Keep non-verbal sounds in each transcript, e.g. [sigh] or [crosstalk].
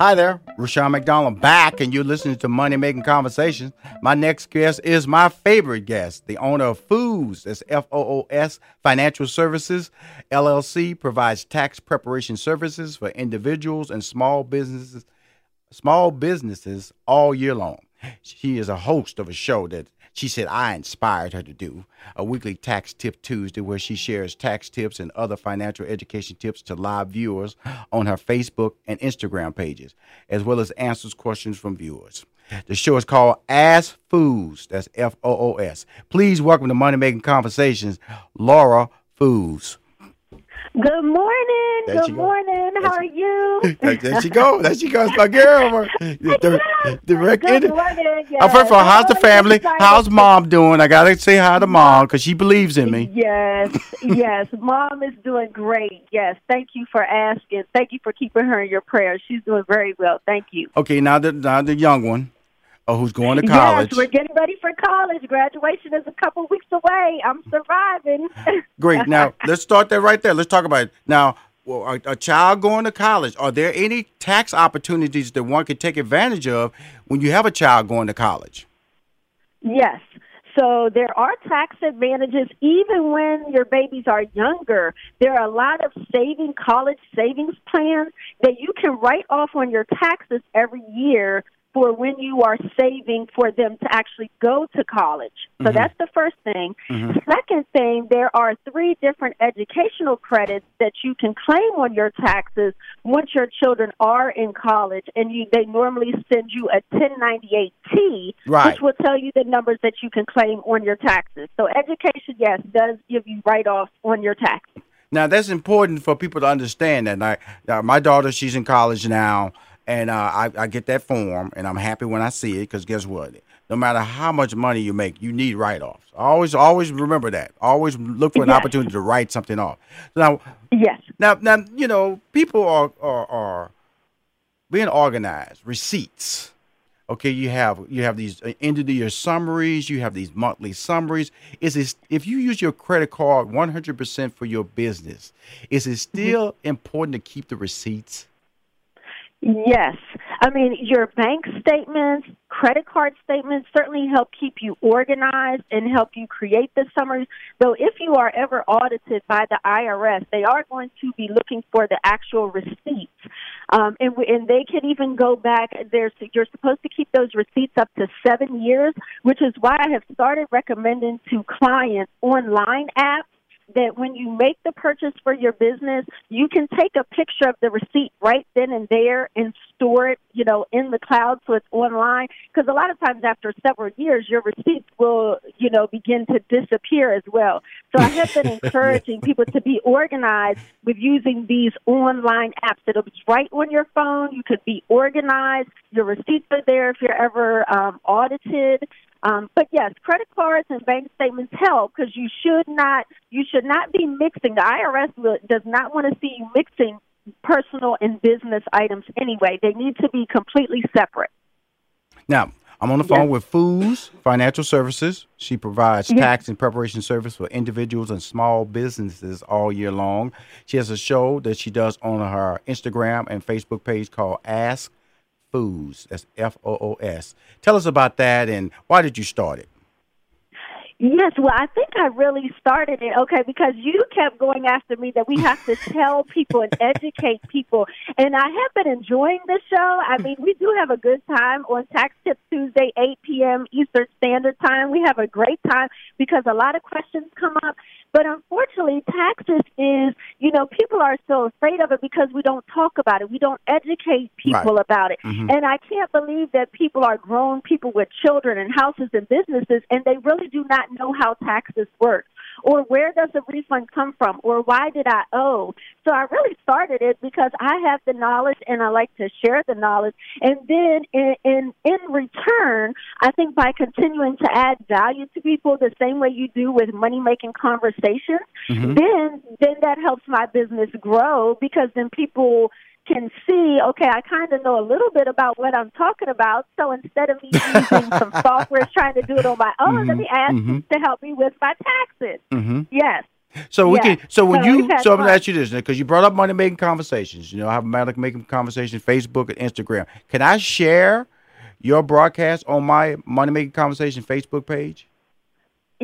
Hi there, Rushion McDonald back, and you're listening to Money Making Conversations. My next guest is my favorite guest, the owner of Foos, that's F O O S Financial Services LLC, provides tax preparation services for individuals and small businesses, small businesses all year long. She is a host of a show that she said I inspired her to do a weekly Tax Tip Tuesday where she shares tax tips and other financial education tips to live viewers on her Facebook and Instagram pages, as well as answers questions from viewers. The show is called Ask Foos. That's F O O S. Please welcome to Money Making Conversations, Laura Foos. Good morning. There Good go. morning. There How are you? [laughs] there, there she go. There she goes, my girl. [laughs] The, direct Good morning. Uh, first of all, how's the family? How's mom doing? I gotta say hi to mom because she believes in me. Yes, yes. Mom is doing great. Yes. Thank you for asking. Thank you for keeping her in your prayers. She's doing very well. Thank you. Okay, now the now the young one, uh, who's going to college. Yes, we're getting ready for college. Graduation is a couple weeks away. I'm surviving. [laughs] Great. Now let's start there right there. Let's talk about it. now. Well, a, a child going to college. Are there any tax opportunities that one can take advantage of when you have a child going to college? Yes. So there are tax advantages even when your babies are younger. There are a lot of saving college savings plans that you can write off on your taxes every year for when you are saving for them to actually go to college. So Mhm. that's the first thing. The second thing, there are three different educational credits that you can claim on your taxes once your children are in college and you they normally send you a 1098T Right. which will tell you the numbers that you can claim on your taxes. So education, yes, does give you write-offs on your taxes. Now that's important for people to understand that. Like uh, my daughter, she's in college now, and uh, I, I get that form, and I'm happy when I see it because guess what? No matter how much money you make, you need write-offs. Always, always remember that. Always look for an Yes. opportunity to write something off. Now, Yes. now, now, you know, people are are, are being organized. Receipts. Okay, you have you have these uh, end of the year summaries. You have these monthly summaries. Is it if you use your credit card one hundred percent for your business? Is it still important to keep the receipts? Yes. I mean, your bank statements, credit card statements certainly help keep you organized and help you create the summaries. Though, if you are ever audited by the IRS, they are going to be looking for the actual receipts. Um, and, and they can even go back. There's, you're supposed to keep those receipts up to seven years, which is why I have started recommending to clients online apps that when you make the purchase for your business, you can take a picture of the receipt right then and there and store it, you know, in the cloud so it's online. Because a lot of times after several years, your receipts will, you know, begin to disappear as well. So I have been [laughs] encouraging people to be organized with using these online apps. It'll be right on your phone. You could be organized. Your receipts are there if you're ever um, audited. Um, but yes, credit cards and bank statements help because you should not you should not be mixing. The IRS does not want to see you mixing personal and business items anyway. They need to be completely separate. Now, I'm on the phone Yes. with Foos Financial Services. She provides Yes. tax and preparation service for individuals and small businesses all year long. She has a show that she does on her Instagram and Facebook page called Ask Foos. That's F O O S. Tell us about that and why did you start it? Yes, well, I think I really started it, okay, because you kept going after me that we have to [laughs] tell people and educate people. And I have been enjoying the show. I mean, we do have a good time on Tax Tips Tuesday, 8 p.m. Eastern Standard Time. We have a great time because a lot of questions come up. But unfortunately, taxes is, you know, people are so afraid of it because we don't talk about it. We don't educate people Right. about it. Mhm. And I can't believe that people are grown people with children and houses and businesses and they really do not know how taxes work or where does the refund come from or why did I owe. So I really started it because I have the knowledge and I like to share the knowledge. And then in in, in return, I think by continuing to add value to people the same way you do with money making conversations, Mhm. then then that helps my business grow because then people can see, okay, I kind of know a little bit about what I'm talking about. So instead of me using some [laughs] software trying to do it on my own, let Mhm, me ask mhm. you to help me with my taxes. Mm-hmm. Yes. So we Yeah. can. So when So you. So I'm gonna ask you this because you brought up money making conversations. You know, I have money making conversations, Facebook and Instagram. Can I share your broadcast on my money making conversation Facebook page?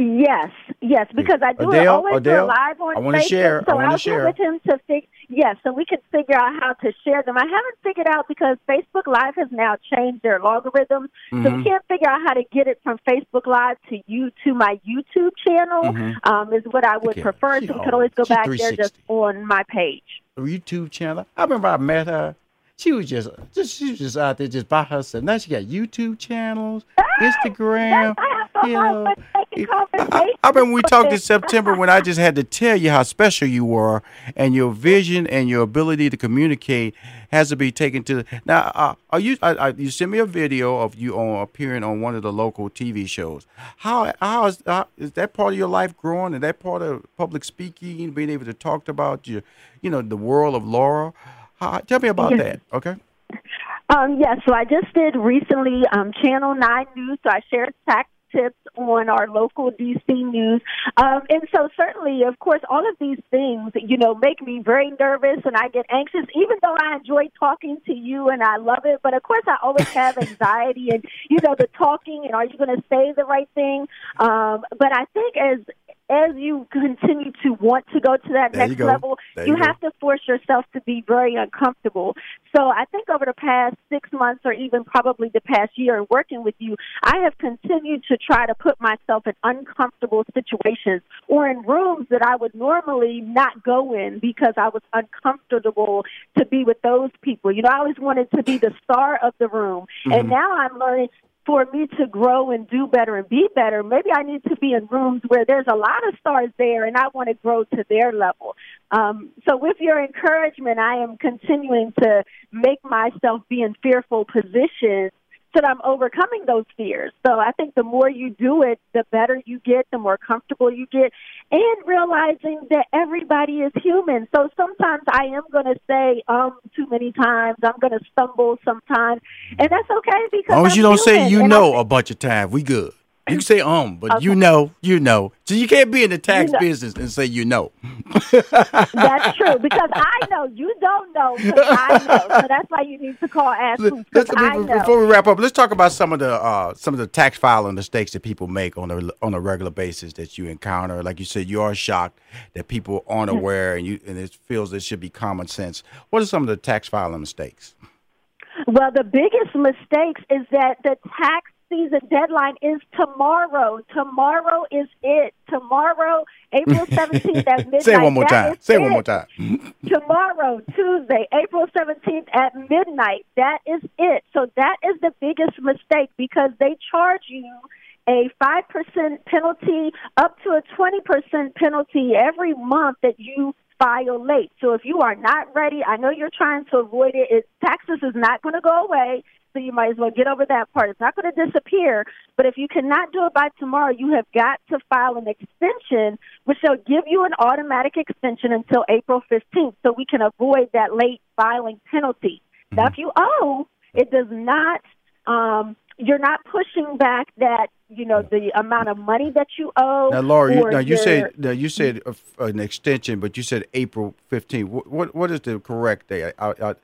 Yes, yes, because I do it Adele, always do Adele, live on I share, I So wanna will share. with him to fix. Yes, so we can figure out how to share them. I haven't figured out because Facebook Live has now changed their logarithm, so Mhm. we can't figure out how to get it from Facebook Live to you to my YouTube channel. Mhm. Um, is what I would Okay. prefer. She So we could always go back there just on my page. YouTube channel. I remember I met her. She was just, just she was just out there just by herself. Now she got YouTube channels, Instagram. Yes, I have so You know, to take in it- I, I remember we talked in. September when I just had to tell you how special you were, and your vision and your ability to communicate has to be taken to. Now, uh, are you? I, I, you sent me a video of you on appearing on one of the local TV shows. How how is how, is that part of your life growing? Is that part of public speaking, being able to talk about your, you know, the world of Laura? Tell me about Yes. that, okay? Um, yes, so I just did recently um, Channel 9 News, so I shared tax tips on our local DC news. Um, and so certainly, of course, all of these things, you know, make me very nervous and I get anxious, even though I enjoy talking to you and I love it. But of course, I always have [laughs] anxiety and, you know, the talking and are you going to say the right thing? Um, but I think as as you continue to want to go to that There next go. level, There you you have to force yourself to be very uncomfortable. So I think over the past six months or even probably the past year in working with you, I have continued to try to put myself in uncomfortable situations or in rooms that I would normally not go in because I was uncomfortable to be with those people. You know, I always wanted to be the star of the room. And Mhm. now I'm learning for me to grow and do better and be better, maybe I need to be in rooms where there's a lot of stars there and I want to grow to their level. Um, so, with your encouragement, I am continuing to make myself be in fearful positions so that I'm overcoming those fears. So, I think the more you do it, the better you get, the more comfortable you get, and realizing that everybody is human. So, sometimes I am going to say um too many times, I'm going to stumble sometimes, and that's okay because As long as I'm you don't say you and know think- a bunch of times, we good. You can say um, but Okay. you know, you know. So you can't be in the tax You know. business and say you know. That's true because I know you don't know I know. So that's why you need to call Ask Let- let's- I know. before we wrap up, let's talk about some of the uh, some of the tax filing mistakes that people make on a on a regular basis that you encounter. Like you said, you are shocked that people aren't aware, and you and it feels it should be common sense. What are some of the tax filing mistakes? Well, the biggest mistakes is that the tax season deadline is tomorrow. Tomorrow is it. Tomorrow, April [laughs] 17th at midnight. Say it one more time. Say it one more time. tomorrow, Tuesday, April 17th at midnight. That is it. So that is the biggest mistake because they charge you a 5% penalty up to a 20% penalty every month that you file late. So if you are not ready, I know you're trying to avoid it. it taxes is not going to go away. So you might as well get over that part. It's not going to disappear. But if you cannot do it by tomorrow, you have got to file an extension, which will give you an automatic extension until April 15th so we can avoid that late filing penalty. Now, if you owe, it does not, um, you're not pushing back that, you know, the amount of money that you owe. Now, Laura, you, now you said now you said an extension, but you said April fifteenth. What, what what is the correct day? I, I,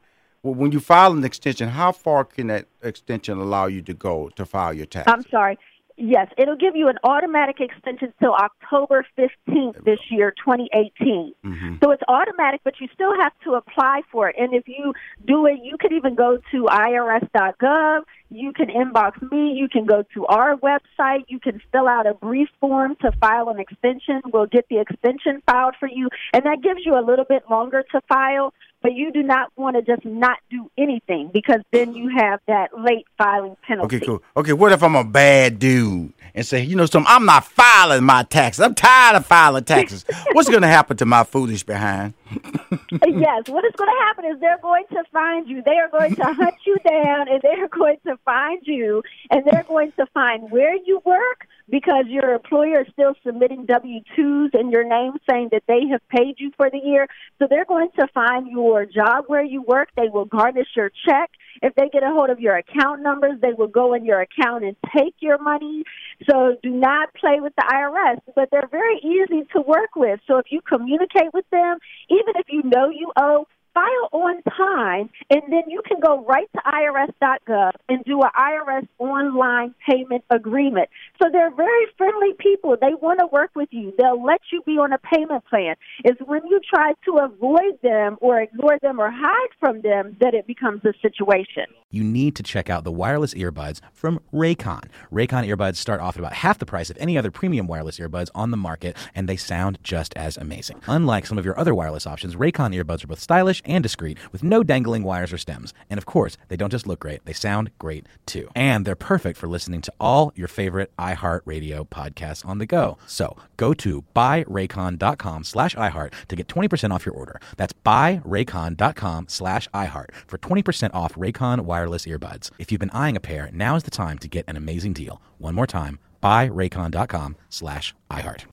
well, when you file an extension, how far can that extension allow you to go to file your tax? I'm sorry. Yes, it'll give you an automatic extension till October 15th this year, 2018. Mm-hmm. So it's automatic, but you still have to apply for it. And if you do it, you can even go to irs.gov. You can inbox me. You can go to our website. You can fill out a brief form to file an extension. We'll get the extension filed for you. And that gives you a little bit longer to file but you do not want to just not do anything because then you have that late filing penalty. Okay, cool. Okay, what if I'm a bad dude and say, you know, something, I'm not filing my taxes. I'm tired of filing taxes. [laughs] What's going to happen to my foolish behind? Uh, yes, what is going to happen is they're going to find you. They are going to hunt you down and they're going to find you and they're going to find where you work because your employer is still submitting W 2s in your name saying that they have paid you for the year. So they're going to find your job where you work. They will garnish your check. If they get a hold of your account numbers, they will go in your account and take your money. So do not play with the IRS, but they're very easy to work with. So if you communicate with them, even if you know you owe, file on time, and then you can go right to irs.gov and do an IRS online payment agreement. So they're very friendly people. They want to work with you. They'll let you be on a payment plan. It's when you try to avoid them or ignore them or hide from them that it becomes a situation. You need to check out the wireless earbuds from Raycon. Raycon earbuds start off at about half the price of any other premium wireless earbuds on the market, and they sound just as amazing. Unlike some of your other wireless options, Raycon earbuds are both stylish and discreet with no dangling wires or stems. And of course, they don't just look great, they sound great too. And they're perfect for listening to all your favorite iHeartRadio podcasts on the go. So go to buyraycon.com slash iHeart to get 20% off your order. That's buyraycon.com slash iHeart for 20% off Raycon wireless earbuds. If you've been eyeing a pair, now is the time to get an amazing deal. One more time, buyraycon.com slash iHeart.